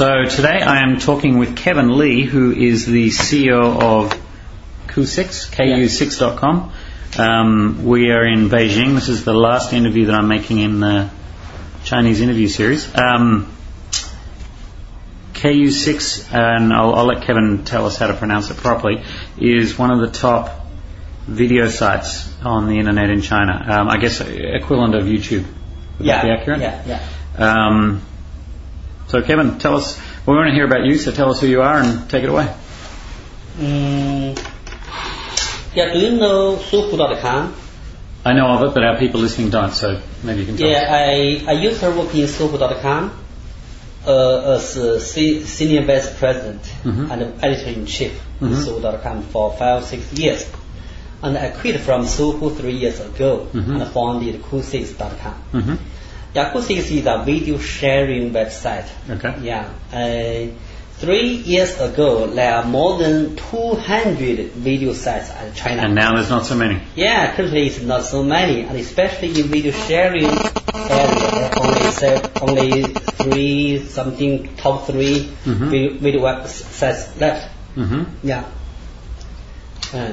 So today I am talking with Kevin Lee, who is the CEO of Ku6, ku6.com. Um, we are in Beijing. This is the last interview that I'm making in the Chinese interview series. Um, KU6, and I'll, I'll let Kevin tell us how to pronounce it properly, is one of the top video sites on the internet in China. Um, I guess equivalent of YouTube. Would yeah, that be accurate? Yeah, yeah. Um, so, Kevin, tell us. We want to hear about you, so tell us who you are and take it away. Mm, yeah, do you know? I know of it, but our people listening don't, so maybe you can tell Yeah, us. I, I used to work in Sohu.com uh, as a senior vice president Mhm. and editor in chief Mhm. Sohu.com for five six years. And I quit from Sohu three years ago Mhm. and founded Ku6.com. Ku6 is a video sharing website. Okay. Yeah. Uh, three years ago, there are more than 200 video sites in China. And now there's not so many. yeah, currently it's not so many, and especially in video sharing area, only only three something top 3 Mhm. video, video websites left. hmm Yeah. Uh,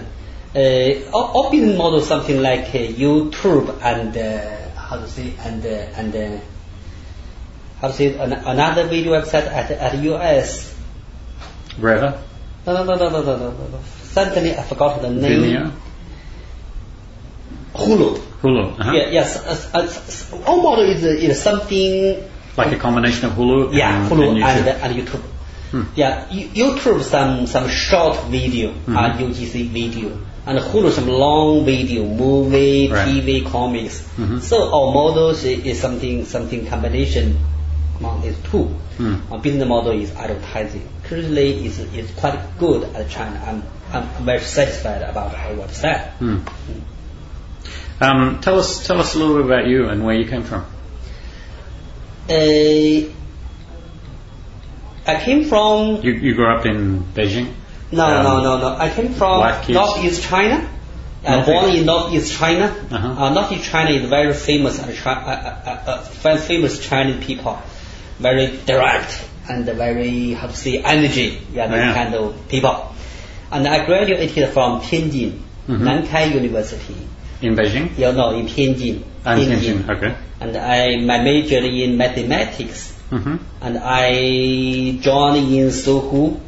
uh, our model something like uh, YouTube and uh, how to say and uh, and uh, how to say an, another video website at at US. Reva, No no no no no no no no. Suddenly I forgot the name. Vimeo, Hulu. Hulu. Uh-huh. Yeah, yes. Uh, uh, our model is uh, is something. Like a combination of Hulu Yeah, and, Hulu and and, YouTube. and YouTube. Hmm. Yeah, You- YouTube some some short video, Mhm. uh, UGC video, and Hulu some long video, movie, Right. TV, comics. Mhm. So our model is, is something something combination among these two. Hmm. Our business model is advertising. Currently, is is quite good at China. I'm I'm very satisfied about our website. Hmm. Um, tell us, tell us a little bit about you and where you came from. Uh, I came from You, you grew up in Beijing. No, Um, no, no, no. I came from? Northeast China. Uh, born in Northeast China. Uh-huh. Uh, Northeast China is very famous uh, uh, uh, uh, famous Chinese people. Very direct and very how to say energy. Yeah, Yeah. kind of people. And I graduated from Tianjin, Mhm. Nankai University. In Beijing? You know, in Tianjin. And Tianjin, okay. And I my majored in mathematics hmm and I joined in Sohu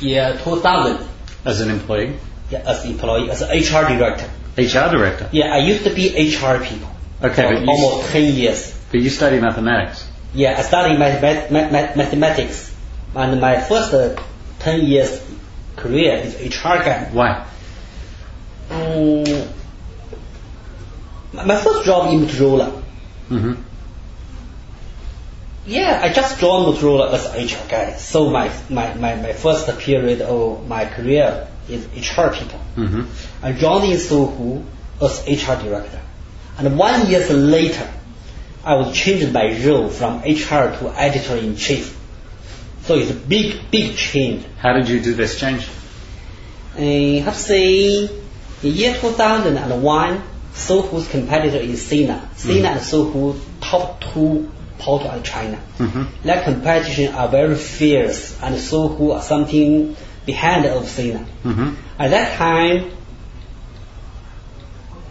year 2000 As an employee? yeah, as employee, as HR director. HR director? Yeah, I used to be HR people Okay, for but you, almost 10 years. but you study mathematics. Yeah, I studied math- math- math- mathematics and my first uh, 10 years career is HR guy. Why? Mm, my first job in Motorola. hmm Yeah, I just joined Motorola as HR guy. So my, my, my, my first period of my career is HR people. hmm I joined in Sohu as HR director. And one year later, I was changed my role from HR to editor in chief. So it's a big, big change. How did you do this change? I have to say, in year 2001, Sohu's competitor is Sina. Sina and Sohu top two portal in China. hmm That competition are very fierce and Sohu are something behind of Sina. hmm At that time,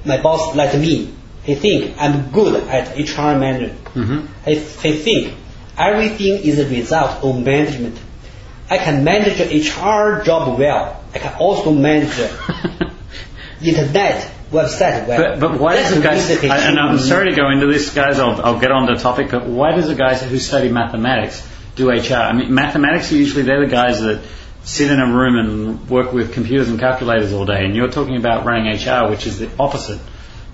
my boss like me, he think I'm good at HR management. hmm He, he think everything is a result of management. I can manage HR job well. I can also manage the internet website well. But, but why does a the guy, I, and I'm sorry to go into this, guys, I'll, I'll get on the topic, but why does a guy who study mathematics do HR? I mean, mathematics are usually, they're the guys that sit in a room and work with computers and calculators all day, and you're talking about running HR, which is the opposite.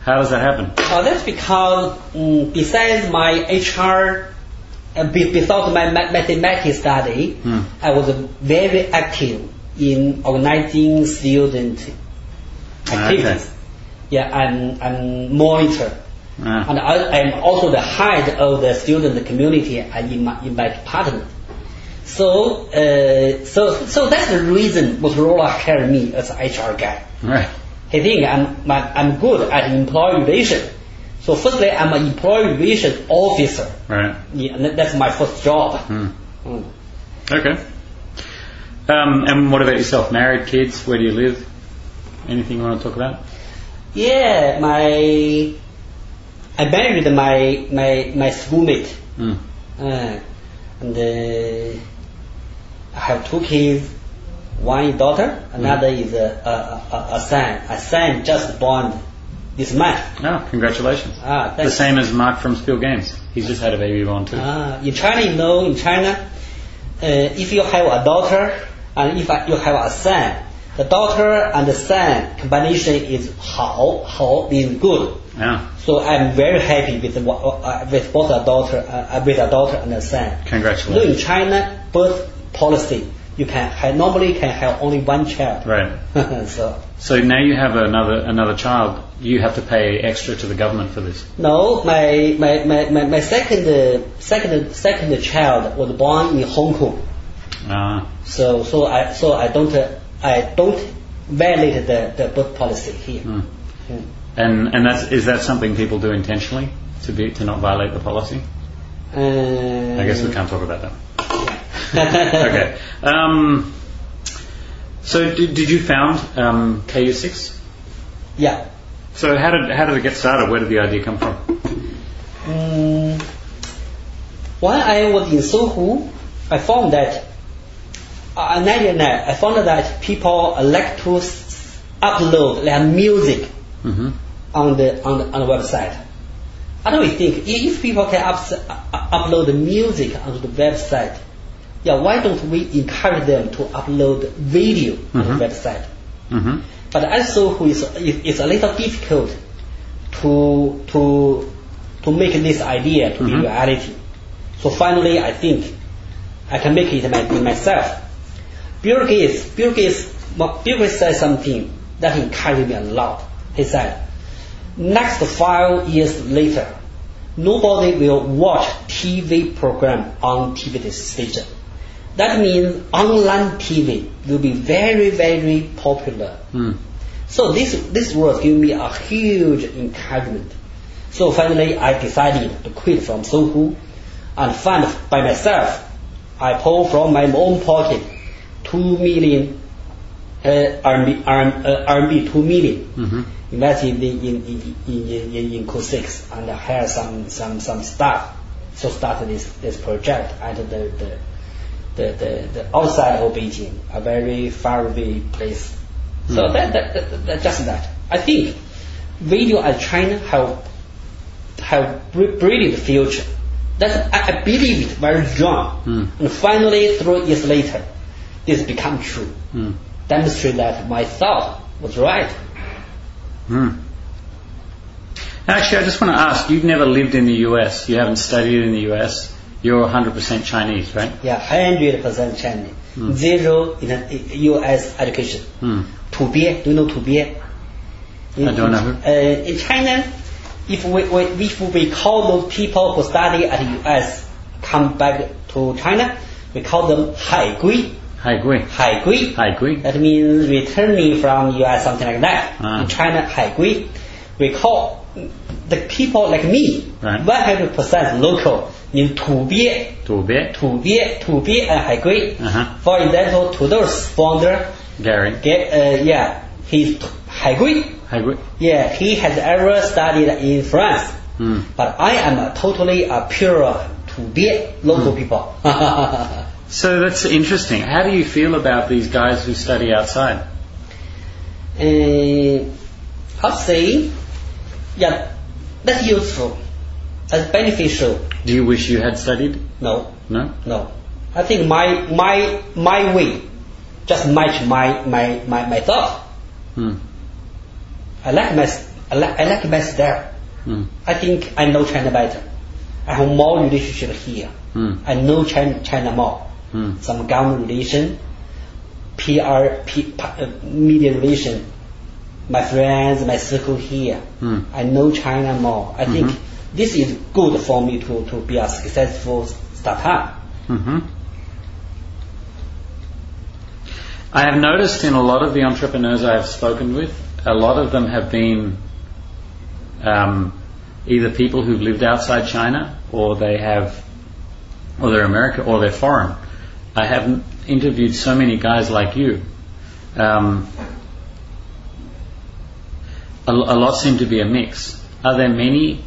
How does that happen? Uh, that's because mm, besides my HR, uh, be, besides my ma- mathematics study, Hmm. I was very active in organizing student activities. Yeah, I'm, I'm monitor. Ah. And I am also the head of the student community and in my, in my department. So, uh, so, so that's the reason Motorola hired me as HR guy. Right. He think I'm, I'm good at employee relation. So firstly, I'm an employee relations officer. Right. Yeah, and that's my first job. Hmm. Mm. Okay. Um, and what about yourself? Married, kids? Where do you live? Anything you want to talk about? Yeah, my I married my my my schoolmate, Mm. uh, and uh, I have two kids. One is daughter, another is a, a, a, a son. A son just born this month. Oh, congratulations. Ah, The same as Mark from Spill Games. He's just had a baby born too. Ah, in China, you know, in China, uh, if you have a daughter and if you have a son, the daughter and the son combination is 好,好 means good. Yeah. So I'm very happy with uh, with both a daughter uh, with a daughter and a son. You know, in China, birth policy you can have, normally can have only one child. Right. so So now you have another another child. You have to pay extra to the government for this. no, my my, my, my, my second uh, second second child was born in Hong Kong. Ah. So so I so I don't uh, I don't violate the, the birth policy here. Hmm. Mm. And and that's is that something people do intentionally to be to not violate the policy? Uh, I guess we can't talk about that. okay. Um, so did, did you found um, KU6? Yeah. So how did how did it get started? Where did the idea come from? Mm, when I was in Sohu, I found that uh, 99, I found that people like to s- upload their music hmm on the on the, on the website. I don't think if people can uh, upload the music onto the website, yeah, why don't we encourage them to upload video on Mhm. the website? hmm But I saw who is it is a little difficult to to to make this idea to be Mhm. reality. So finally, I think I can make it my, myself. Bill Gates, Bill Gates, Bill Gates said something that encouraged me a lot. He said, "Next five years later, nobody will watch TV program on TV station. That means online TV will be very, very popular. Mm. So this this words give me a huge encouragement. So finally, I decided to quit from Sohu and fund by myself. I pull from my own pocket two million uh, RMB, RMB, uh, RMB two million hmm invested in in in in, in, in Ku6 and hire some some some staff. So started this this project at the the the, the, the outside of Beijing, a very far away place. So Hmm. that, that, that, that just that. I think video and China have have br- brilliant future. That I, I believe it very strong. Hmm. And finally, three years later, this become true. Mm. Demonstrate that my thought was right. Mm. Actually, I just want to ask, you've never lived in the US, you haven't studied in the US, you're 100% Chinese, right? Yeah, 100% Chinese. Mm. Zero in the US education. Mm. Tubie, do you know Tubie? In, I don't know. Uh, in China, if we, we, if we call those people who study at US come back to China, we call them Hai Gui. I agree. I agree. That means returning from U.S. something like that. Ah. In China, 海归. We call the people like me, 100% local in and 海龟. For example, Tudou's founder. Gary. Get, uh, yeah, he's 海归. Yeah, he has ever studied in France. Hmm. But I am a totally a pure 土鳖 local hmm. people. So that's interesting. How do you feel about these guys who study outside? uh, I'll say, yeah, that's useful. That's beneficial. Do you wish you had studied? No, No? no. I think my, my, my way just match my, my, my, my thought. Hmm. I like my, I like, I like my style. Hmm. I think I know China better. I have more relationship here. Hmm. I know China, China more. Hmm. Some government relation, PR, P, uh, media relation, my friends, my circle here. Hmm. I know China more. I think Mhm. this is good for me to, to be a successful startup. hmm I have noticed in a lot of the entrepreneurs I have spoken with, a lot of them have been um, either people who've lived outside China or they have, or they're American or they're foreign. I haven't interviewed so many guys like you. Um, a, a lot seem to be a mix. Are there many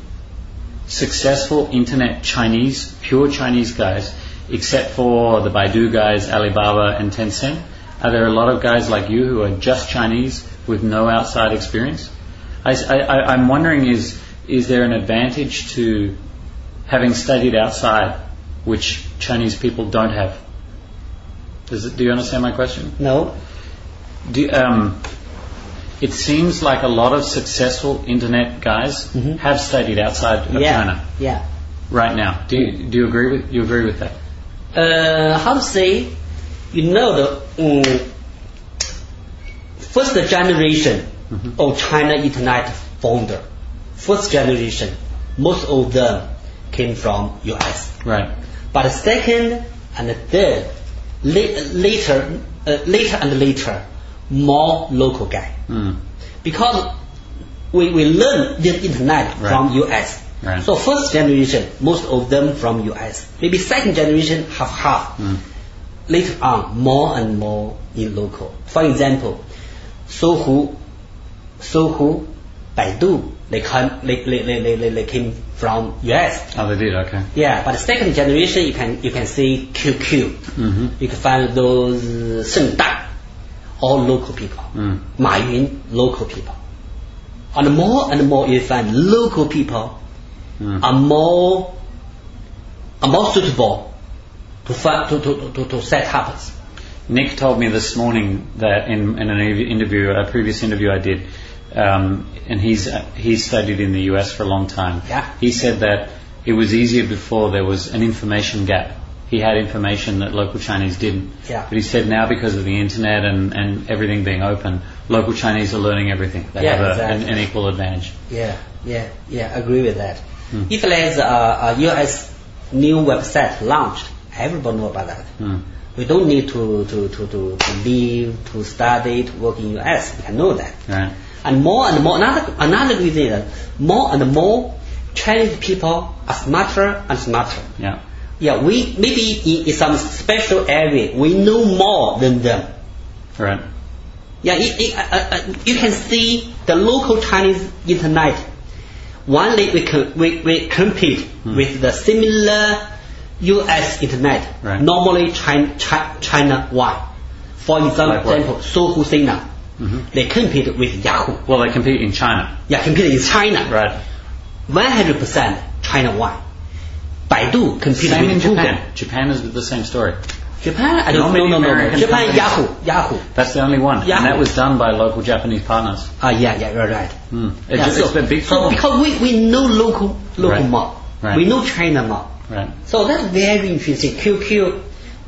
successful internet Chinese, pure Chinese guys, except for the Baidu guys, Alibaba and Tencent? Are there a lot of guys like you who are just Chinese with no outside experience? I, I'm wondering is, is there an advantage to having studied outside which Chinese people don't have? Does it, do you understand my question? No. Do, um, it seems like a lot of successful internet guys Mhm. have studied outside of yeah. China Yeah. right now. Do you, do you agree with you agree with that? Uh, how to say? You know the um, first generation Mhm. of China internet founder. First generation, most of them came from US. Right. But the second and the third, later, uh, later and later, more local guy. Mm. Because we, we learn the internet Right. from US. Right. So first generation, most of them from US. Maybe second generation, half half. Mm. Later on, more and more in local. For example, Sohu, Sohu, Baidu, they come, they, they, they, they, they came from US. Oh, they did. Okay. Yeah, but the second generation, you can you can see QQ. Mm-hmm. You can find those uh, Sheng Dan, all local people. Mm. Ma Yun, local people. And more and more you find local people Mm. are more are more suitable to find, to, to, to, to set up. Nick told me this morning that in, in an interview, a previous interview I did, um, and he's uh, he's studied in the US for a long time. Yeah. He said that it was easier before there was an information gap. He had information that local Chinese didn't. Yeah. But he said now because of the internet and, and everything being open, local Chinese are learning everything. They Yeah, have a, exactly. an, an equal advantage. Yeah, yeah, yeah, agree with that. Hmm. If there's a, a US new website launched, everybody know about that. Mm. We don't need to, to, to, to, to live, to study, to work in US. We can know that. Right. And more and more, another, another reason is that more and more Chinese people are smarter and smarter. Yeah. Yeah, we maybe in, some special area we know more than them. Right. Yeah, it, it, uh, uh, you can see the local Chinese internet. One day we can we, we compete Hmm. with the similar U.S. internet. Right. Normally China, China wide. For example, Like what? example Sohu Sina. Mhm. They compete with Yahoo. Well, they compete in China. Yeah, compete in China. Right. 100% China wide. Baidu compete Same with in Google. Japan. Japan is the same story. Japan, I don't know, no, no, no. Japan. Yahoo, Yahoo. That's the only one. Yeah. And that was done by local Japanese partners. Ah, yeah, yeah, you're right. Mm. It Yeah, so, it's a big so because we, we know local local Right. more, Right. we know China more, Right. so that's very interesting. QQ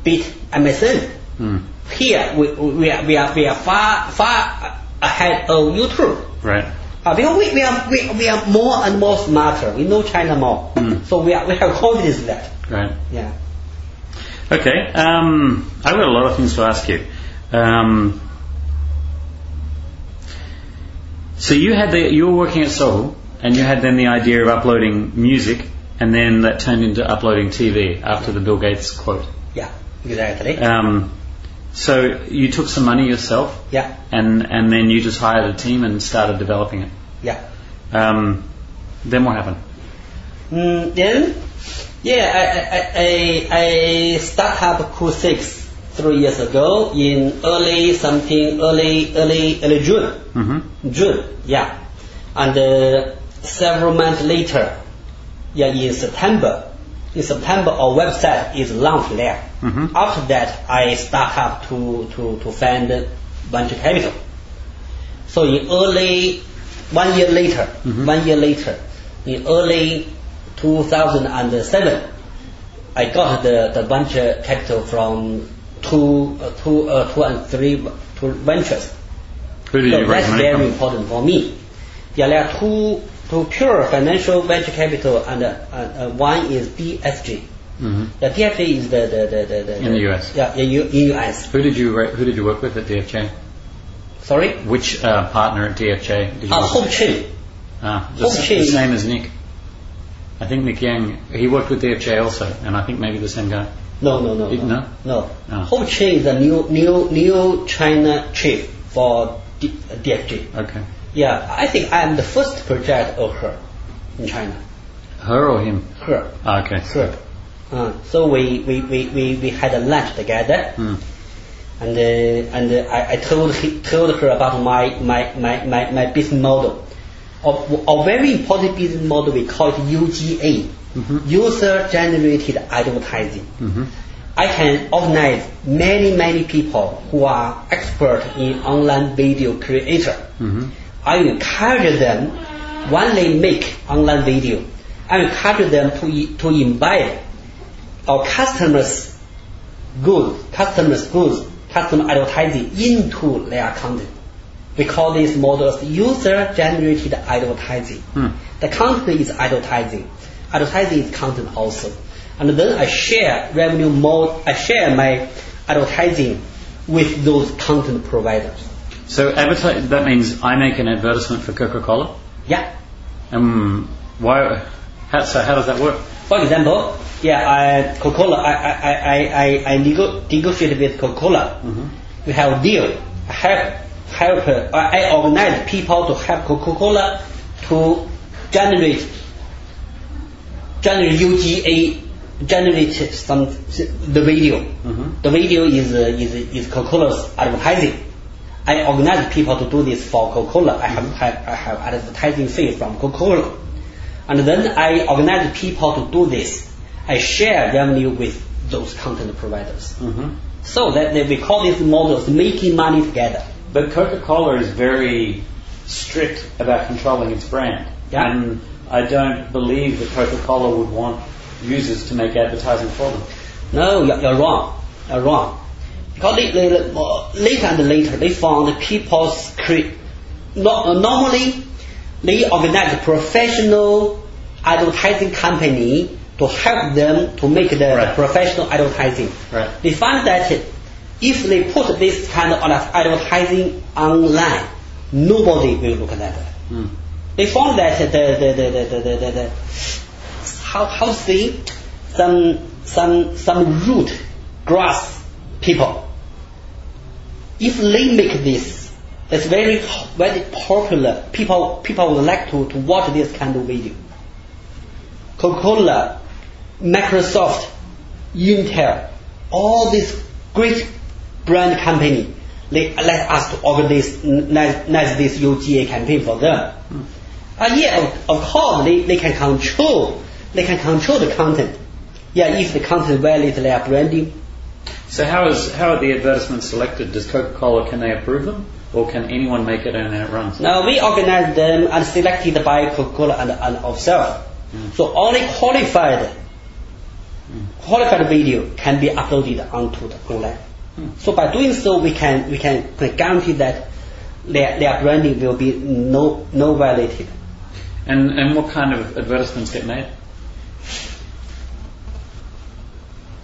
beat MSN. Mm. Here we, we are we are we are far far ahead of YouTube. Right. Uh, because we, we are we, we are more and more smarter. We know China more, Mm. so we are we have confidence in that. Right. Yeah. Okay. Um, I've got a lot of things to ask you. Um, so you had the you were working at Sohu, and you had then the idea of uploading music, and then that turned into uploading TV after the Bill Gates quote. Yeah. Exactly. Um, so you took some money yourself, yeah. and and then you just hired a team and started developing it. Yeah. Um, then what happened? Mm, then, yeah, I, I, I, I start up Cool Six three years ago in early something, early, early, early June. Mm-hmm. June, yeah. And uh, several months later, yeah, in September, in September our website is launched there. Mhm. After that, I start up to, to, to fund venture capital. So in early, one year later, Mhm. one year later, in early 2007, I got the, the venture capital from two, uh, two, uh, two and three two ventures. Who So that's very important for me. Yeah, there are two, two pure financial venture capital, and uh, uh, one is DFJ. hmm The DFJ is the the the, the, the In the US. Yeah, in, U, in US. Who did you who did you work with at DFJ? Sorry. Which uh, partner at DFJ did you Uh, work Hope with? Chain. Ah, Hope just the same as Nick. I think Nick Yang, he worked with DFJ also, and I think maybe the same guy. No, no, no, Did- no. no? no. Ah. Ho Chi is the new, new, new China chief for D, DFJ. Okay. Yeah, I think I am the first project of her in China. Her or him? Her, Ah, okay. her. Uh, so we, we, we, we, we had a lunch together. Hmm. and uh, and uh, I, I told he, told her about my my, my, my, my business model. A, a very important business model we call it UGA, user generated advertising. Mhm. I can organize many many people who are expert in online video creator. Mhm. I encourage them when they make online video. I encourage them to to invite our customers good customers goods customer advertising into their content. We call this model as user generated advertising. Hmm. The content is advertising. Advertising is content also. And then I share revenue mode, I share my advertising with those content providers. So advertise, that means I make an advertisement for Coca-Cola? Yeah. Um, why, how, so how does that work? For example, yeah, I, Coca-Cola, I, I, I, I, I nego- negotiate with Coca-Cola. We have a deal. I help, help, uh, I organize people to help Coca-Cola to generate, generate UGA, generate some, the video. Mhm. The video is, uh, is, is Coca-Cola's advertising. I organize people to do this for Coca-Cola. I have, have, I have advertising fee from Coca-Cola. And then I organize people to do this. I share revenue with those content providers. Mhm. So that, that we call this model as making money together. But Coca-Cola is very strict about controlling its brand. Yeah. And I don't believe that Coca-Cola would want users to make advertising for them. No, you're, you're wrong. You're wrong. Because they, they, later and later, they found people's cre- no, normally they organize a professional advertising company to help them to make the, Right. professional advertising. Right. They found that if they put this kind of advertising online, nobody will look at that. Hmm. They found that the the the the the, the, how how to say some some some root grass people. If they make this, it's very very popular. People people would like to, to watch this kind of video. Coca-Cola, Microsoft, Intel, all these great brand company, they let us to organize organize this UGA campaign for them. Uh, yeah, of, of course, they, they can control, they can control the content. Yeah, if the content violates their branding, So how is how are the advertisements selected? Does Coca-Cola can they approve them, or can anyone make it and then it runs? now we organize them and selected by Coca-Cola and, and ourselves. Hmm. So only qualified, qualified video can be uploaded onto the online. Hmm. So by doing so, we can we can guarantee that their, their branding will be no no violated. And and what kind of advertisements get made?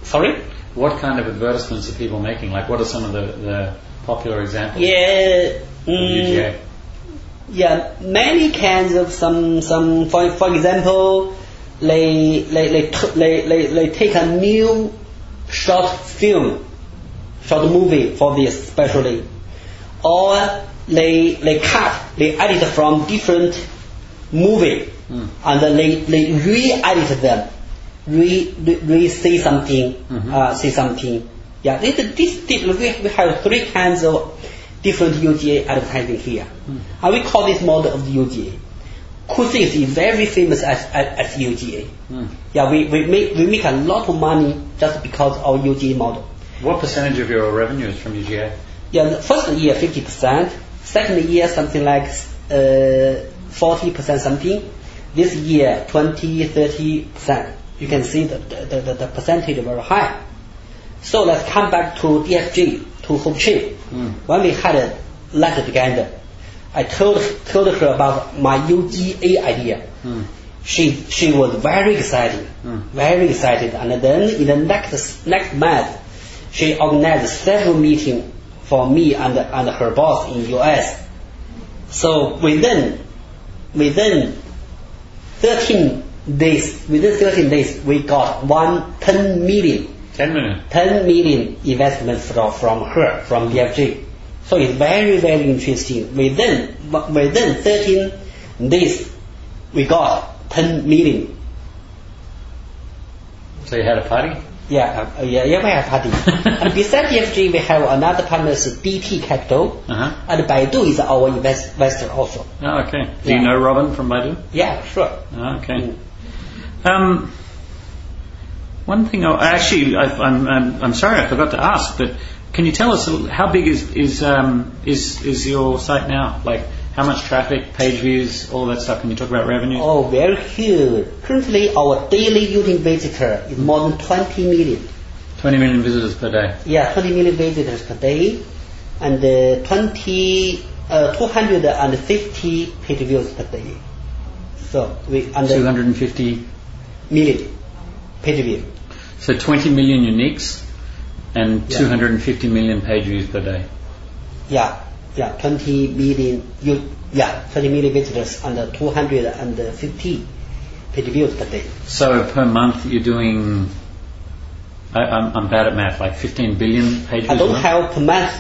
Sorry. What kind of advertisements are people making? Like what are some of the, the popular examples Yeah. mm, Yeah, many kinds of some some for for example, they they they they, they, they take a new short film, short movie for this especially, or they they cut they edit from different movie and then they they re-edit them, re re, re say something, Mhm. uh, say something. Yeah, this, this, this we we have three kinds of different UGA advertising here. And we call this model of the UGA. Cousins is very famous as, as, as UGA. Hmm. Yeah, we, we, make, we make a lot of money just because of UGA model. What percentage of your revenue is from UGA? Yeah, the first year 50%, second year something like uh, 40% something, this year 20, 30%. You can see the, the, the, the percentage very high. So let's come back to DFJ, to Hope Chi. Mm. When we had a lunch together, I told, told her about my UGA idea. Mm. She, she was very excited, Mm. very excited. And then in the next, next month, she organized several meetings for me and, and her boss in US. So within, within 13, days, within 13 days, we got one 10 million, 10 million. 10 million investment from, from her, from DFJ. So it's very, very interesting. Within, within 13 days, we got 10 million. So you had a party? Yeah, uh, yeah, yeah, we have party. and besides DFJ, we have another partner DT Capital, Uh-huh. and Baidu is our invest- investor also. Oh, okay. Do you know Robin from Baidu? Yeah, sure. Oh, okay. Mm. Um, one thing, I, actually, I, I'm, I'm, I'm sorry, I forgot to ask, but can you tell us how big is is um, is is your site now? Like how much traffic, page views, all that stuff? Can you talk about revenue? Oh, very huge. Currently, our daily unique visitor is more than 20 million. 20 million visitors per day. Yeah, 20 million visitors per day, and uh, 20, uh, 250 page views per day. So we under 250, million page view. so 20 million uniques and Yeah. 250 million page views per day. Yeah, yeah, 20 million. You, yeah, 20 million visitors and 250 page views per day. So per month you're doing, I, I'm, I'm bad at math, like 15 billion page views I don't have per month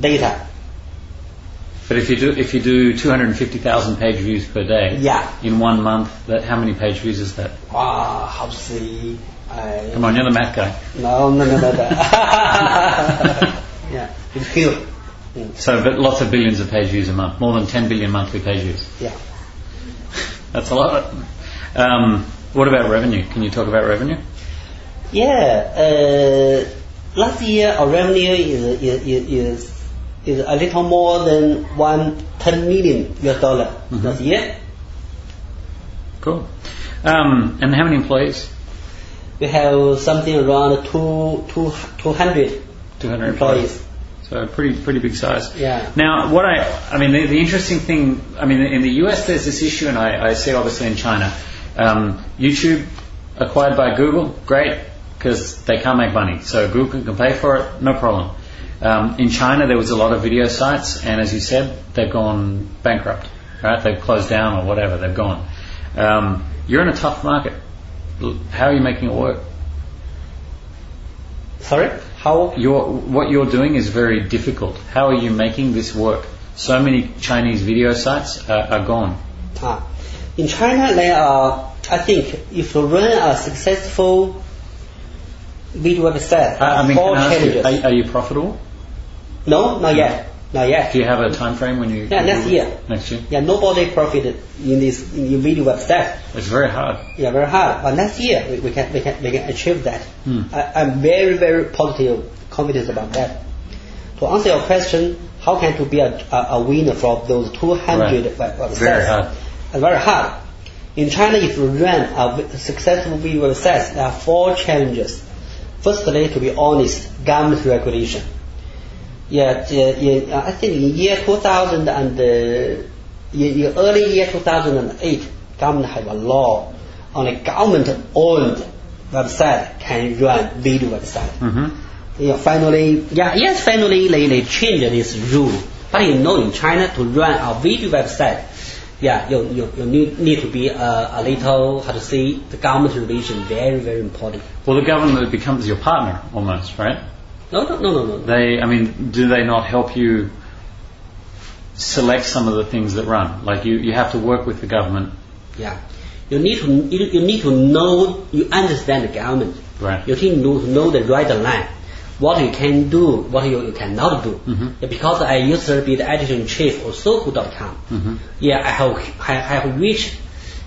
data. But if you do if you do 250,000 page views per day Yeah. in one month, that how many page views is that? Wow, how? I, Come on, you're the math guy. No, no, no, no, no. yeah, it's huge. Mm, So, but lots of billions of page views a month, more than 10 billion monthly page views. Yeah. That's a lot. Um, what about revenue? Can you talk about revenue? Yeah. Uh, last year our revenue is is is, is a little more than one ten million US dollar Mhm. last year. Cool. Um, and how many employees? We have something around two two two hundred 200 employees. So pretty pretty big size. Yeah. Now, what I I mean, the, the interesting thing, I mean, in the US, there's this issue, and I, I see obviously in China, um, YouTube acquired by Google, great, because they can't make money, so Google can pay for it, no problem. Um, in China, there was a lot of video sites, and as you said, they've gone bankrupt, right? They've closed down or whatever, they've gone. Um, you're in a tough market. How are you making it work? Sorry, how? You're, what you're doing is very difficult. How are you making this work? So many Chinese video sites are, are gone. Ah, in China, there are. I think if you run a successful video website, I, mean, four can I ask you, challenges. are, are you profitable? No, not yet, not yet. Do you have a time frame when you? Yeah, next year. Next year. Yeah, nobody profited in this in video website. It's very hard. Yeah, very hard. But next year we, we can we can we can achieve that. Hmm. I, I'm very very positive, confident about that. To answer your question, how can to be a, a, a winner from those 200 Right. web- websites? Very hard. Very hard. In China, if you run a successful video website, there are four challenges. Firstly, to be honest, government regulation. Yeah, uh, uh, I think in year 2000 and uh, in, early year 2008, government have a law only government-owned website can run video website. Mm-hmm. Yeah, finally, yeah, yes, finally they, they changed this rule. But you know, in China, to run a video website, yeah, you, you, you need, need to be a, a little, how to say, the government relation very, very important. Well, the government becomes your partner almost, right? No, no, no, no, no. They, I mean, do they not help you select some of the things that run? Like you, you have to work with the government, Yeah, you need to you, you need to know you understand the government. right? You need to know, the right line, what you can do, what you, you cannot do. Mhm. Because I used to be the editor in chief of Sohu.com. Mhm. Yeah, I have I have rich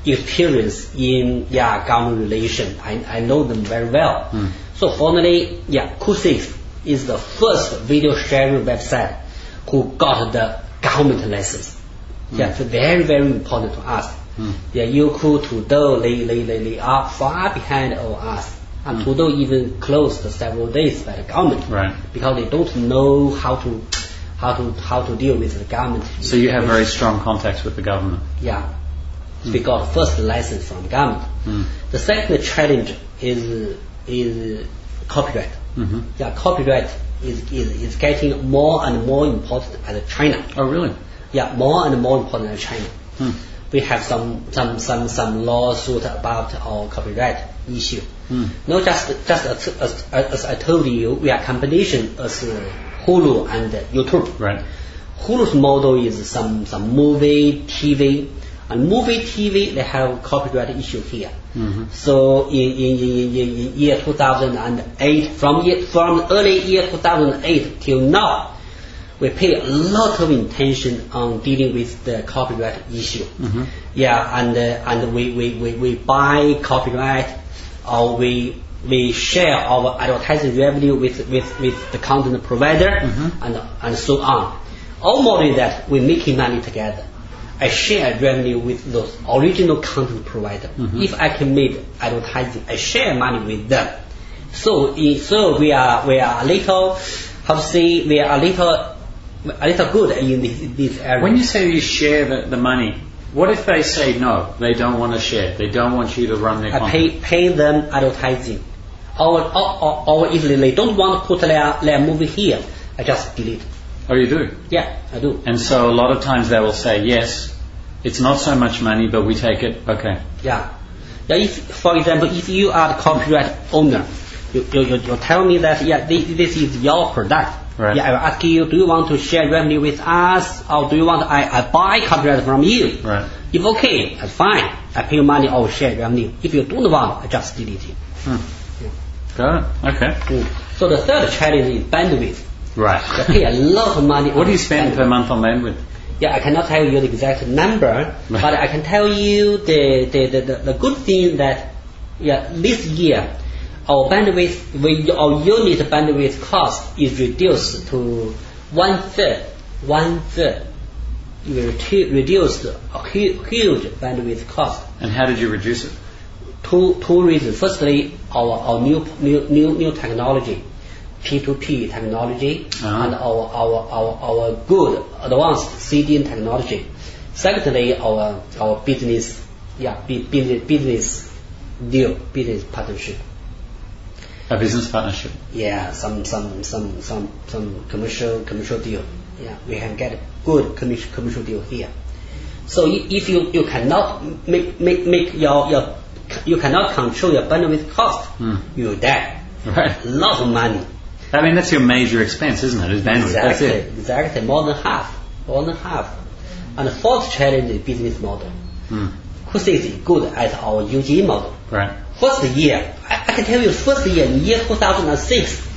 experience in yeah government relation. I, I know them very well. Mm. So finally, yeah, Ku6 is the first video sharing website who got the government license. Yeah, so very very important to us. Mm. Yeah, Youku, Tudou, they, they, they, they are far behind of us. And Mm. Tudou even closed several days by the government Right. because they don't know how to how to how to deal with the government. So you have very strong contacts with the government. Yeah. We got first license from the government. Mm. The second challenge is is copyright. Hmm Yeah, copyright is, is, is getting more and more important as China. Oh, really? Yeah, more and more important as China. Hmm. we have some some some some lawsuit about our copyright issue. Mm. Not just just as, as, as I told you, we are combination as Hulu and YouTube. Right. Hulu's model is some some movie, TV, and movie, TV they have copyright issue here. Mm-hmm. So in in, in, in, year 2008, from year, from early year 2008 till now, we pay a lot of attention on dealing with the copyright issue. Mm-hmm. Yeah, and uh, and we, we, we, we buy copyright or we we share our advertising revenue with, with, with the content provider Mhm. and and so on. All model is that we're making money together. I share revenue with those original content provider. Mhm. If I can make advertising, I share money with them. So so we are we are a little how to say we are a little a little good in this, this area. When you say you share the, the money, what if they say no, they don't want to share, they don't want you to run their I content? pay pay them advertising. Or, or, or, or if they don't want to put their, their movie here, I just delete. Oh, you do? Yeah, I do. And so a lot of times they will say, yes, it's not so much money, but we take it. Okay. Yeah. Yeah, if, for example, if you are the copyright owner, you, you, you, you tell me that, yeah, this, this is your product. Right. Yeah, I will ask you, do you want to share revenue with us, or do you want I, I buy copyright from you? Right. If okay, that's fine. I pay you money or share revenue. If you don't want, I just delete it. Hmm. Got it. Okay. Mm. So the third challenge is bandwidth. Right. pay a lot of money. What do you spend per month on bandwidth? Yeah, I cannot tell you the exact number, Right. but I can tell you the, the, the, the, the good thing that yeah, this year our bandwidth, we, our unit bandwidth cost is reduced to one third, one third. We reduced a huge bandwidth cost. And how did you reduce it? Two, two reasons. Firstly, our, our new, new, new, new technology, P2P technology, Ah. and our, our, our, our good advanced CDN technology. Secondly, our, our business, yeah, bu- business, business deal, business partnership. A business partnership. Yeah, some, some, some, some, some commercial, commercial deal. Yeah, we can get good commercial, commercial deal here. So if you, you cannot make, make, make your, your, you cannot control your bandwidth cost, Hmm. you die. Right. A lot of money. I mean, that's your major expense, isn't it? Is bandwidth. That's Exactly, it. exactly, more than half, more than half. And the fourth challenge is business model. Hmm. Who is good at our UG model? Right. First year, I, I can tell you, first year, in year 2006,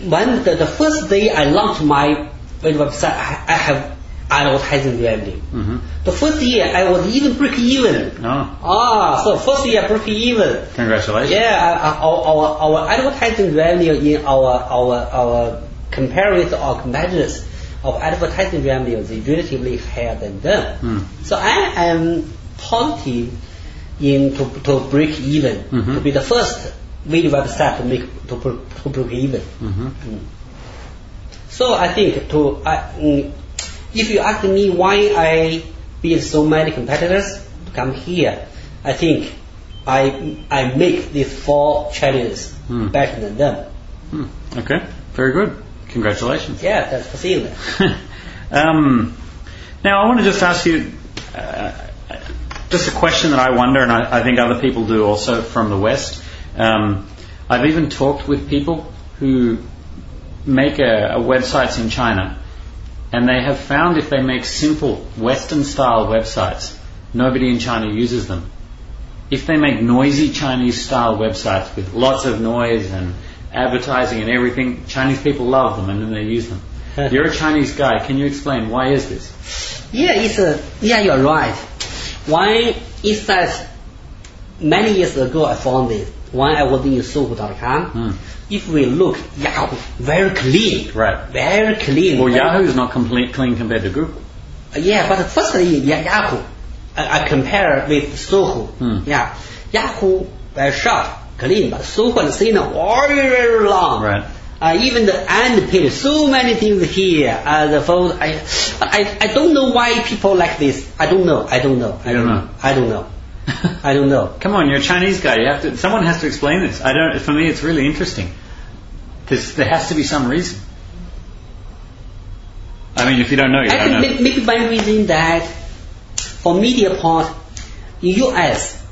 when the, the first day I launched my website, I, I have advertising revenue. hmm The first year, I was even break even. Oh, Ah, so first year break even. congratulations. Yeah, our, our, our advertising revenue in our, our, our compare with our competitors of advertising revenue is relatively higher than them. Hmm. So I am positive in to, to break even, Mhm. to be the first video website to make to, to break even. hmm So I think to I, mm, if you ask me why I beat so many competitors to come here, I think I I make these four challenges Hmm. better than them. Hmm. Okay. Very good. Congratulations. Yeah, that's for seeing um, now, I want to just ask you uh, just a question that I wonder, and I, I think other people do also from the West. Um, I've even talked with people who make a, a websites in China, and they have found if they make simple Western-style websites, nobody in China uses them. If they make noisy Chinese-style websites with lots of noise and advertising and everything, Chinese people love them and then they use them. You're a Chinese guy. Can you explain why is this? Yeah, it's a, yeah, you're right. Why is that many years ago I found it when I was in Sohu.com. Hmm. If we look Yahoo, very clean, Right. very clean. Well, very- Yahoo is not complete clean compared to Google. Yeah, but firstly, yeah, Yahoo, I, I compare with Sohu. Hmm. Yeah, Yahoo very short, clean, but Sohu and Sina very very long. Right. Uh, even the end page, so many things here. Uh, the photo, I, I, I don't know why people like this. I don't know. I don't know. I don't know? I don't know. I don't know. Come on, you're a Chinese guy. You have to. Someone has to explain this. I don't. For me, it's really interesting. There's, there has to be some reason. I mean, if you don't know, you I don't know. may- maybe by reason that for media part, in US,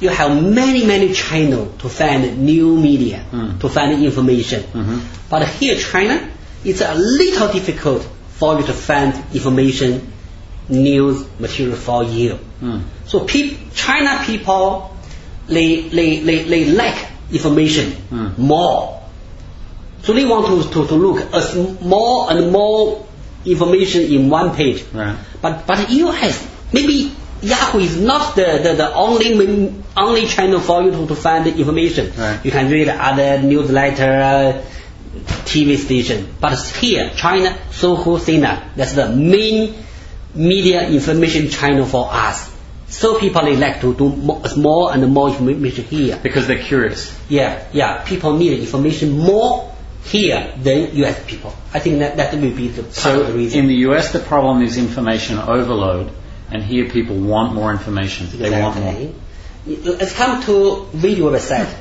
you have many, many channels to find new media, Mm. to find information. Mhm. But here, China, it's a little difficult for you to find information, news material for you. Mm. So peop China people, they, they, they, they lack information Mm. more. So they want to, to, to look as more and more information in one page. Right. But but US maybe Yahoo is not the, the, the only only channel for you to, to find the information. Right. You can read other newsletter, TV station. But here, China, Sohu Sina, that's the main media information channel for us. So people like to do more, and more information here. Because they're curious. Yeah, yeah. People need information more here than US people. I think that that will be the So the reason. in the US, the problem is information overload, and here people want more information. They want more. Exactly. Let's come to video website.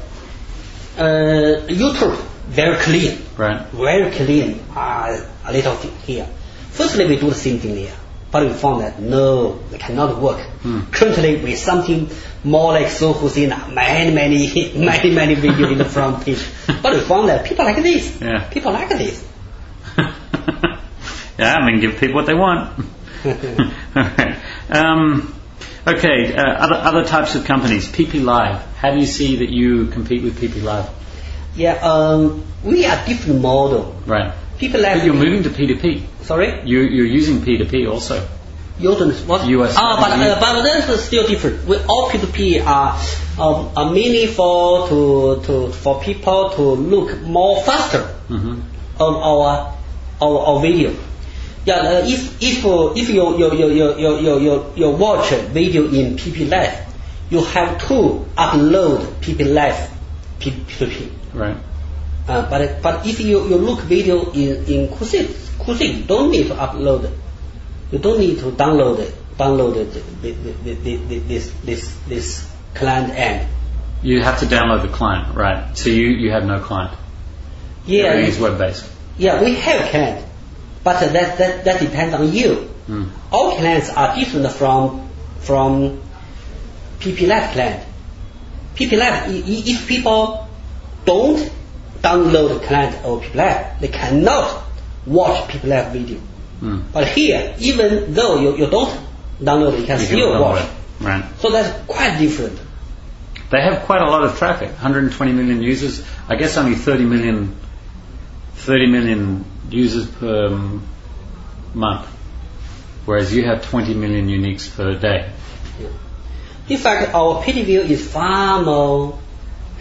Uh, YouTube, very clean, Right. very clean. Uh, a little thing here. Firstly, we do the same thing there, but we found that no, it cannot work. Hmm. Currently, with something more like Sohu Sina, many, many, many, many video in the front page. but we found that people like this. Yeah. People like this. yeah, I mean, give people what they want. Alright. um, okay, uh, other, other types of companies. PP Live. How do you see that you compete with PP Live? yeah, um, we are different model. Right. People But you're moving to P2P. Sorry. You, you're using P2P also. You don't what? US. Ah, but uh, but that's still different. We all P2P are um, are for to to for people to look more faster hmm on our our, our video. Yeah, uh, if if uh, if you you you you you you you, you watch a video in PP Live, you have to upload PP Live P- P2P. Right. Uh, but but if you, you look video in in Ku6, Ku6 you don't need to upload. You don't need to download it. Download it, the, the, the, the, this this this client end. You have to download the client, right? So you, you have no client. Yeah, is web based. yeah, we have client, but that that that depends on you. Mm. Our clients are different from from PP client. PP i- if people don't download client or PP Live, they cannot watch PP Live video. Mm. But here, even though you, you don't download, you can You still download watch. Right. So that's quite different. They have quite a lot of traffic, 120 million users. I guess only 30 million, 30 million users per um, month, whereas you have 20 million uniques per day. In fact, our view is far more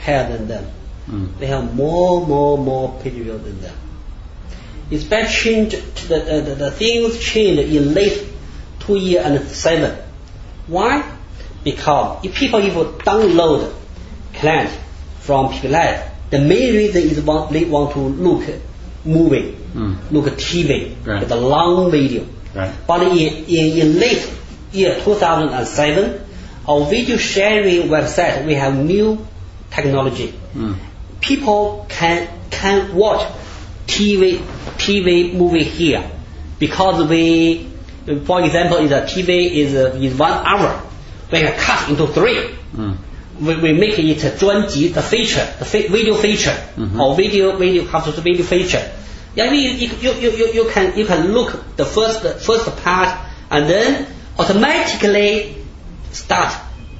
higher than them. Mm. They have more, more, more view than them. It's been changed, the, the, the, the things change in late 2007. Why? Because if people if download client from PP Live, the main reason is want, they want to look movie, Mm. look TV, Right. with a long video. Right. But in, in, in late year 2007, our video sharing website, we have new technology. Mm. People can, can watch TV, TV movie here because we, for example, is a TV is, uh, is one hour. We can cut into three. Mm. We, we make it a 专辑, the feature, the video feature, Mhm. or video, video, how to video feature. Yeah, you, you, you, you, you can, you can look the first, first part and then automatically start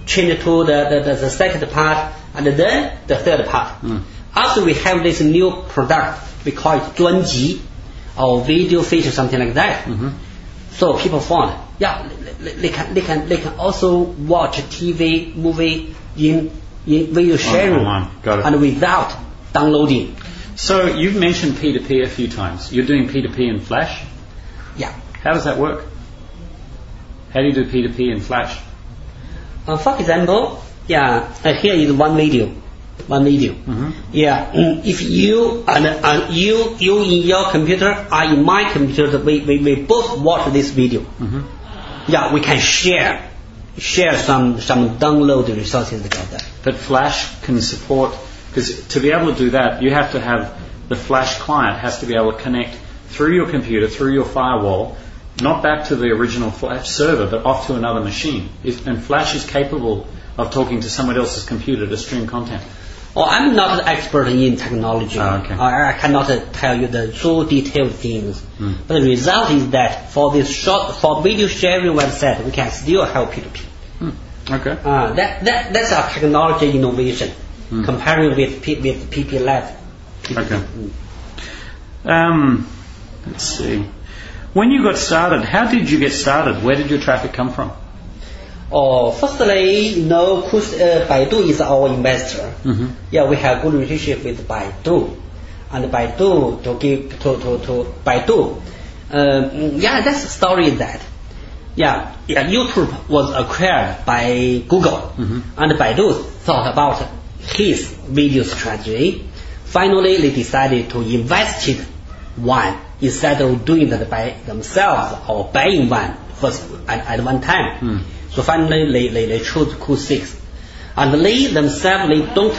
change to the, the, the, the second part and then the third part. Mm. After we have this new product, we call it 专辑 or video feature, something like that. Mhm. So people found, yeah, they, they can, they can, they can also watch TV, movie in, in video sharing it. and without downloading. So you've mentioned P2P a few times. You're doing P2P in Flash. Yeah. How does that work? How do you do P2P in Flash? Uh, for example, yeah, here is one video, one video. Mhm. Yeah, mm, if you and, and you you in your computer, I in my computer, we, we, we both watch this video. Mhm. Yeah, we can share share some some download resources about that. But Flash can support, because to be able to do that, you have to have the Flash client has to be able to connect through your computer, through your firewall, not back to the original Flash server, but off to another machine. Is, and Flash is capable of talking to someone else's computer to stream content. Oh, I'm not an expert in technology. Ah, okay. I, I cannot uh, tell you the so detailed things. Hmm. But the result is that for this short, for video sharing website, we can still help P2P. Hmm. Okay. Uh, that, that, that's a technology innovation Hmm. comparing with, P, with PP Live. Okay. Um, let's see. When you got started, how did you get started? Where did your traffic come from? Oh, firstly, Kus- uh, Baidu is our investor. Mm-hmm. Yeah, we have good relationship with Baidu, and Baidu to give to to to Baidu. Um, yeah, that's the story. That yeah, yeah, YouTube was acquired by Google, and Baidu thought about his video strategy. Finally, they decided to invest in one instead of doing that by themselves or buying one first at, at one time. So finally, they, they, they chose Ku6. And they themselves, they don't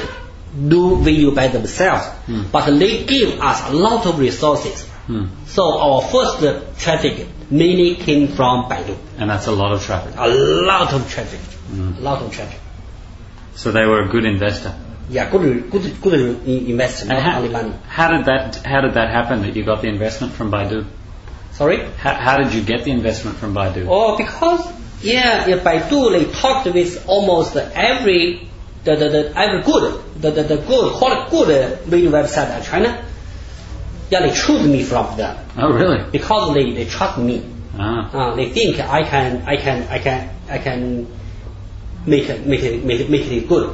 do video by themselves, hmm. but they give us a lot of resources. Hmm. So our first traffic mainly came from Baidu. And that's a lot of traffic. A lot of traffic. Hmm. A lot of traffic. So they were a good investor. Yeah, good, good, good in- investment, how, how did that how did that happen that you got the investment from Baidu? Sorry? How, how did you get the investment from Baidu? Oh, because yeah, yeah, Baidu they talked with almost every the, the, the every good the, the, the good quality good video website in China. Yeah, they choose me from them Oh, really? because they, they trust me. Ah. Uh, they think I can I can I can I can make it make it make it make it good.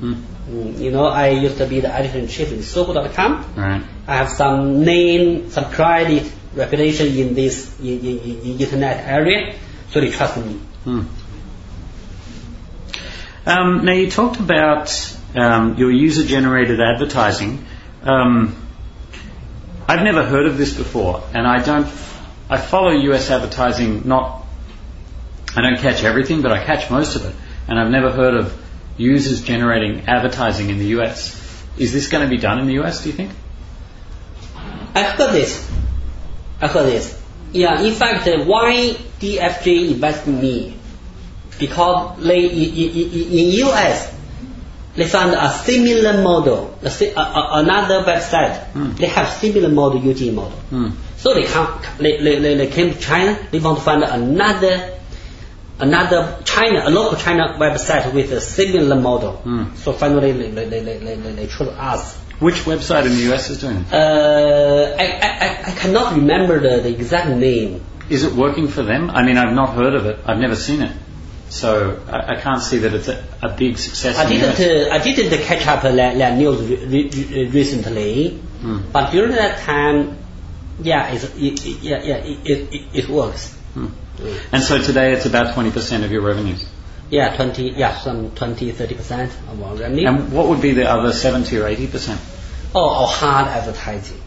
Hmm. Mm, you know, I used to be the editor in chief in Sohu.com. Right. I have some name, some credit, reputation in this in, in, in internet area, so they trust me. Hmm. Um, now you talked about um, your user-generated advertising. Um, I've never heard of this before, and I don't. I follow U.S. advertising. Not. I don't catch everything, but I catch most of it, and I've never heard of users generating advertising in the U.S. Is this going to be done in the U.S. Do you think? I've heard this. I've heard this. Yeah, in fact, why DFJ invested in me? Because they in, US they found a similar model, a, a, another website. They have similar model, UG model. Hmm. So they come, they, they, they, came to China. They want to find another, another China, a local China website with a similar model. Hmm. So finally, they, they, they, they, they, they chose us. Which website in the U.S. is doing it? Uh, I, I, I- cannot remember the, the exact name. Is it working for them? I mean, I've not heard of it. I've never seen it. So I, I can't see that it's a, a big success I didn't, uh, I didn't catch up that, that news re- re- recently, Hmm. but during that time, yeah, it's, it, it, yeah, yeah, it, it, it, works. Hmm. And so today it's about 20% of your revenues. Yeah, 20, yeah, some 20, 30% of our revenue. And what would be the other 70 or 80%? or, or hard advertising.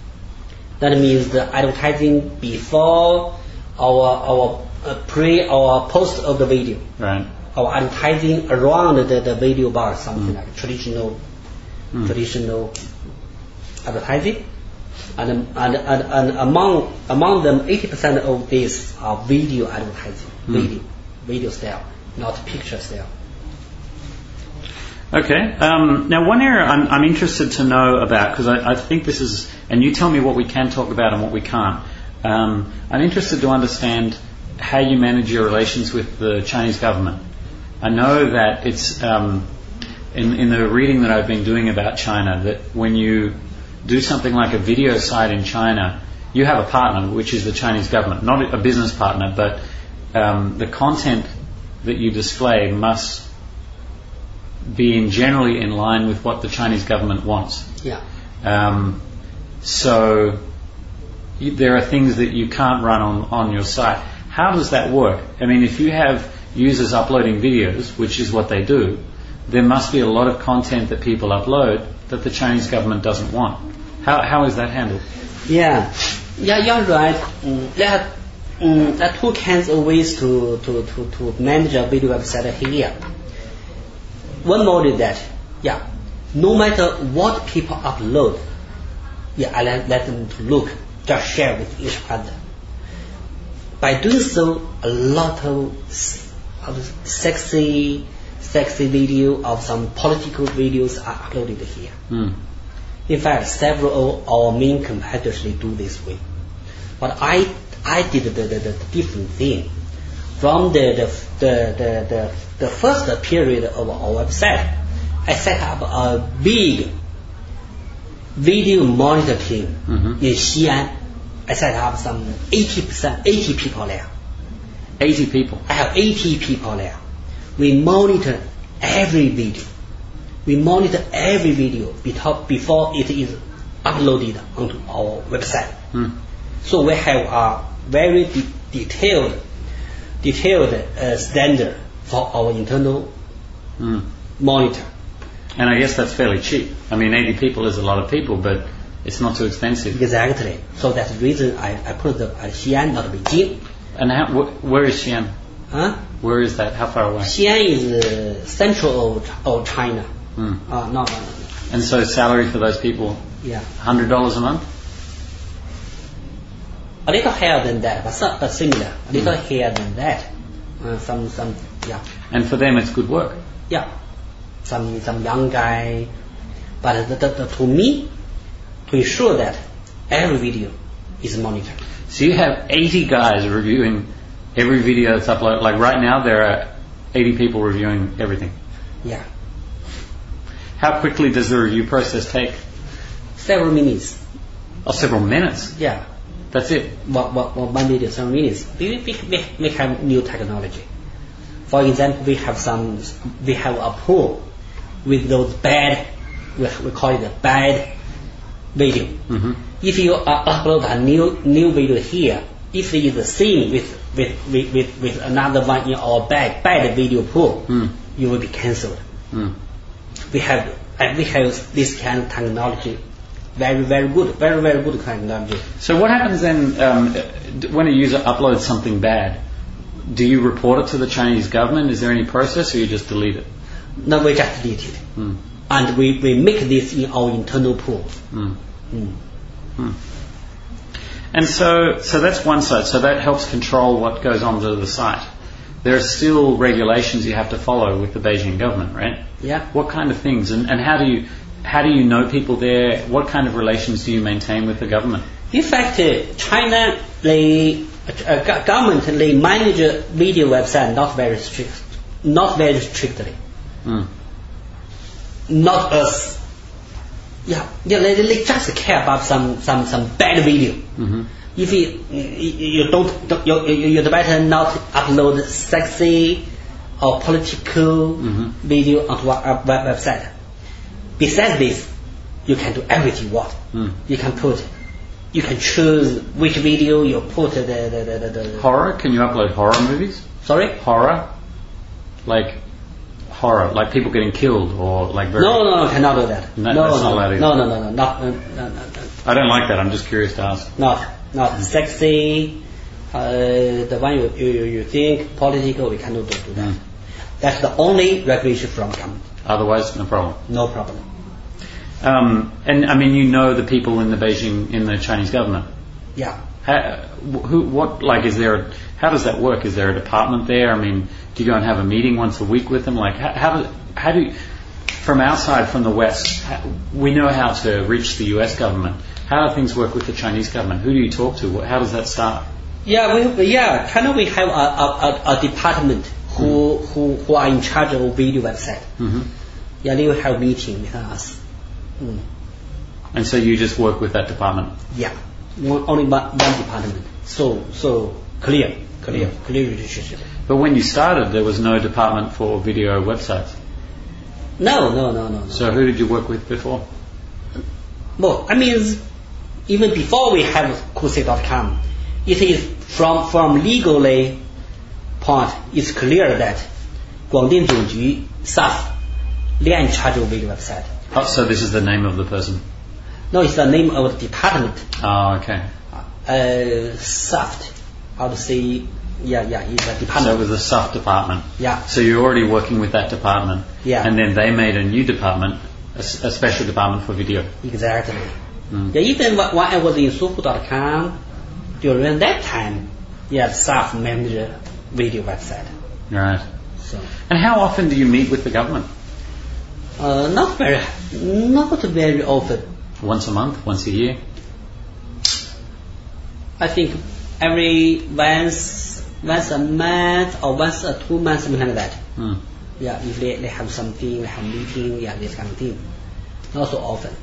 That means the advertising before our, our uh, pre or post of the video. Right. Our advertising around the, the video bar, something mm. like traditional, mm. traditional advertising. And, and, and, and among, among them, 80% of these are video advertising, mm. video, video style, not pictures there. Okay. Um, now, one area I'm, I'm interested to know about, because I, I think this is, and you tell me what we can talk about and what we can't. Um, I'm interested to understand how you manage your relations with the Chinese government. I know that it's um, in, in the reading that I've been doing about China that when you do something like a video site in China, you have a partner, which is the Chinese government, not a business partner, but um, the content that you display must be in generally in line with what the Chinese government wants. Yeah. Um, so you, there are things that you can't run on, on your site. How does that work? I mean, if you have users uploading videos, which is what they do, there must be a lot of content that people upload that the Chinese government doesn't want. How, how is that handled? Yeah, yeah, you're right. Mm, mm, there are two kinds of ways to, to, to, to manage a video website here. One mode is that, yeah, no matter what people upload, yeah, I let, let them to look, just share with each other. by doing so, a lot of s- how to say, sexy, sexy video of some political videos are uploaded here. Mm. In fact, several of our main competitors they do this way. But I I did the, the, the different thing. From the the, the, the, the, first period of our website, I set up a big video monitor team Mhm. in Xi'an. I set up some 80%, 80 people there. 80 people. I have 80 people there. We monitor every video. We monitor every video before it is uploaded onto our website. Mm. So we have a very de- detailed, detailed uh, standard for our internal Mm. monitor. And I guess that's fairly cheap. I mean, 80 people is a lot of people, but it's not too expensive. Exactly. So that's the reason I, I put the at Xi'an, not Beijing. And how, wh- where is Xi'an? Huh? Where is that? How far away? Xi'an is uh, central of, of China. Mm. Uh, no, no, no, no. And so salary for those people, Yeah. $100 a month? A little higher than that, but, some, but similar. A little higher than that. Uh, some, some, yeah, And for them it's good work. yeah. Some, some young guy. But the, the, the, to me, to ensure that every video is monitored. So you have 80 guys reviewing every video that's uploaded. Like right now there are 80 people reviewing everything. Yeah. How quickly does the review process take? Several minutes. Oh, several minutes. Yeah. That's it. One, one, one one video, several minutes. We, we, we, we have new technology. For example, we have some, we have a pool with those bad, we, we call it a bad video. hmm If you uh, upload a new new video here, if it is the same with with, with, with, with another one in our bad bad video pool, Mm. you will be cancelled. Mm. We have uh, we have this kind of technology, very very good, very very good technology. So what happens then um, when a user uploads something bad? Do you report it to the Chinese government? Is there any process, or you just delete it? No, we just delete it, Mm. and we, we make this in our internal pool. Mm. Mm. And so, so that's one side. So that helps control what goes onto the site. There are still regulations you have to follow with the Beijing government, right? Yeah. What kind of things, and, and how do you how do you know people there? What kind of relations do you maintain with the government? In fact, uh, China, they, uh, go- government, they manage a video website not very strict, not very strictly. Mm. Not us. Yeah, yeah they, they just care about some, some, some bad video. hmm If you, you, you don't, you, you, you'd better not upload sexy or political Mhm. video onto our web, website. Besides this, you can do everything you want. Mm. You can put, you can choose which video you put the, the, the, the, Horror? Can you upload horror movies? sorry? Horror, like horror, like people getting killed, or like very. No, no, no, cannot do that. No, no, that's no, not allowed either. no, no, no, no, not, no, no, no. I don't like that. I'm just curious to ask. not not sexy. Uh, the one you, you you think political, we cannot do do that. Mm. That's the only regulation from government. Otherwise, no problem. No problem. Um, and I mean, you know the people in the Beijing, in the Chinese government. Yeah. How, who, what, like, is there, a, how does that work? Is there a department there? I mean, do you go and have a meeting once a week with them? Like, how, how do, how do from outside, from the West, how, we know how to reach the US government. How do things work with the Chinese government? Who do you talk to? How does that start? Yeah, we yeah, China we have a, a, a, a department who, who are in charge of video website. hmm Yeah, they will have meeting with us. Mm. And so you just work with that department. Yeah, only one, one department. So so clear, clear, clear relationship. But when you started, there was no department for video websites. No, no, no, no, no. So who did you work with before? Well, I mean, even before we have Ku6.com, it is from from legally point, it's clear that 广电总局 SAF website. Oh, so this is the name of the person? No, it's the name of the department. Oh, okay. Uh, SARFT, I would say, yeah, yeah, it's a department. So it was the SARFT department. Yeah. So you're already working with that department. Yeah. And then they made a new department, a, a special department for video. Exactly. Mm. Yeah, even when I was in Sohu.com, during that time, yeah, SARFT managed video website. Right. And how often do you meet with the government? uh, not very, not very often. Once a month? Once a year? I think every once, once a month or once a two months, something like that. Hmm. Yeah, if they, they have something, they have meeting, yeah, this kind of thing. Not so often.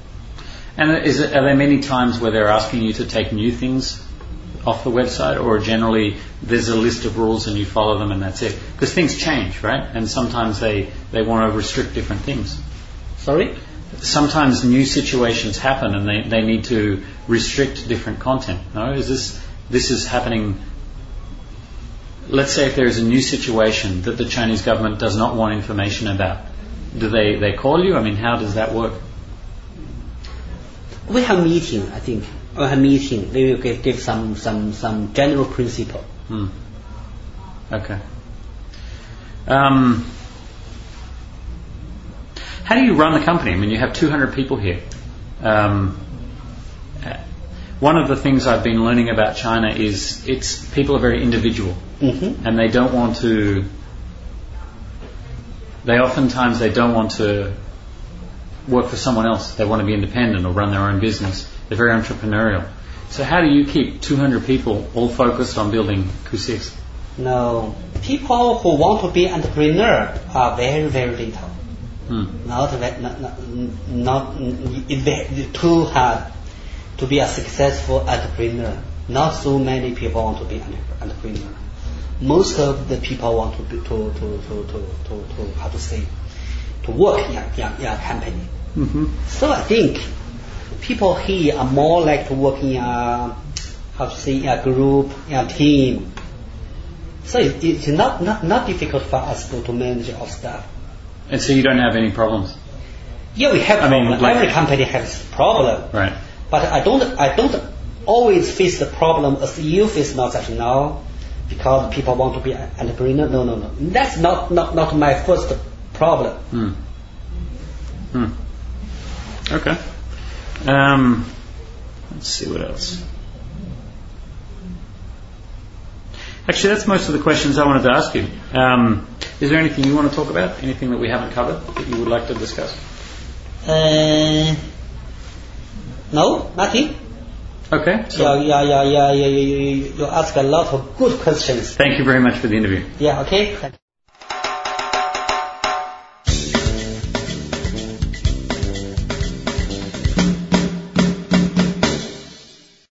And is it, are there many times where they're asking you to take new things off the website, or generally there's a list of rules and you follow them and that's it? Because things change, right? And sometimes they, they want to restrict different things. Sorry? Sometimes new situations happen and they, they need to restrict different content. No, is this this is happening? Let's say if there is a new situation that the Chinese government does not want information about, do they, they call you? I mean, how does that work? We have meeting, I think. Have meeting. They will give, give some, some, some general principle. Hmm. Okay. Um, how do you run the company? I mean, you have 200 people here. Um, one of the things I've been learning about China is it's people are very individual, Mm-hmm. and they don't want to. They oftentimes they don't want to work for someone else. They want to be independent or run their own business. They're very entrepreneurial. So how do you keep 200 people all focused on building Ku6? No, people who want to be entrepreneur are very, very little. Hmm. Not, not, not, not too hard to be a successful entrepreneur. Not so many people want to be an entrepreneur. Most of the people want to be, to, to, to, to, to, to, how to say, to work in a, in a, in a company. Mm-hmm. So I think people here are more like to work in a, how to say, a group, in a team. So it, it's not, not, not difficult for us to, to manage our staff. And so you don't have any problems, Yeah, we have I mean, like- Every company has problem. right? But I don't, I don't always face the problem as you face now such now because people want to be an entrepreneur. No, no, no. That's not, not, not my first problem. Hmm. Hmm. Okay. Um, let's see what else. Actually, that's most of the questions I wanted to ask you. Um, is there anything you want to talk about? Anything that we haven't covered that you would like to discuss? Uh, no, nothing. Okay. So Yeah, yeah, yeah, yeah, yeah, you, you ask a lot of good questions. thank you very much for the interview. Yeah, okay.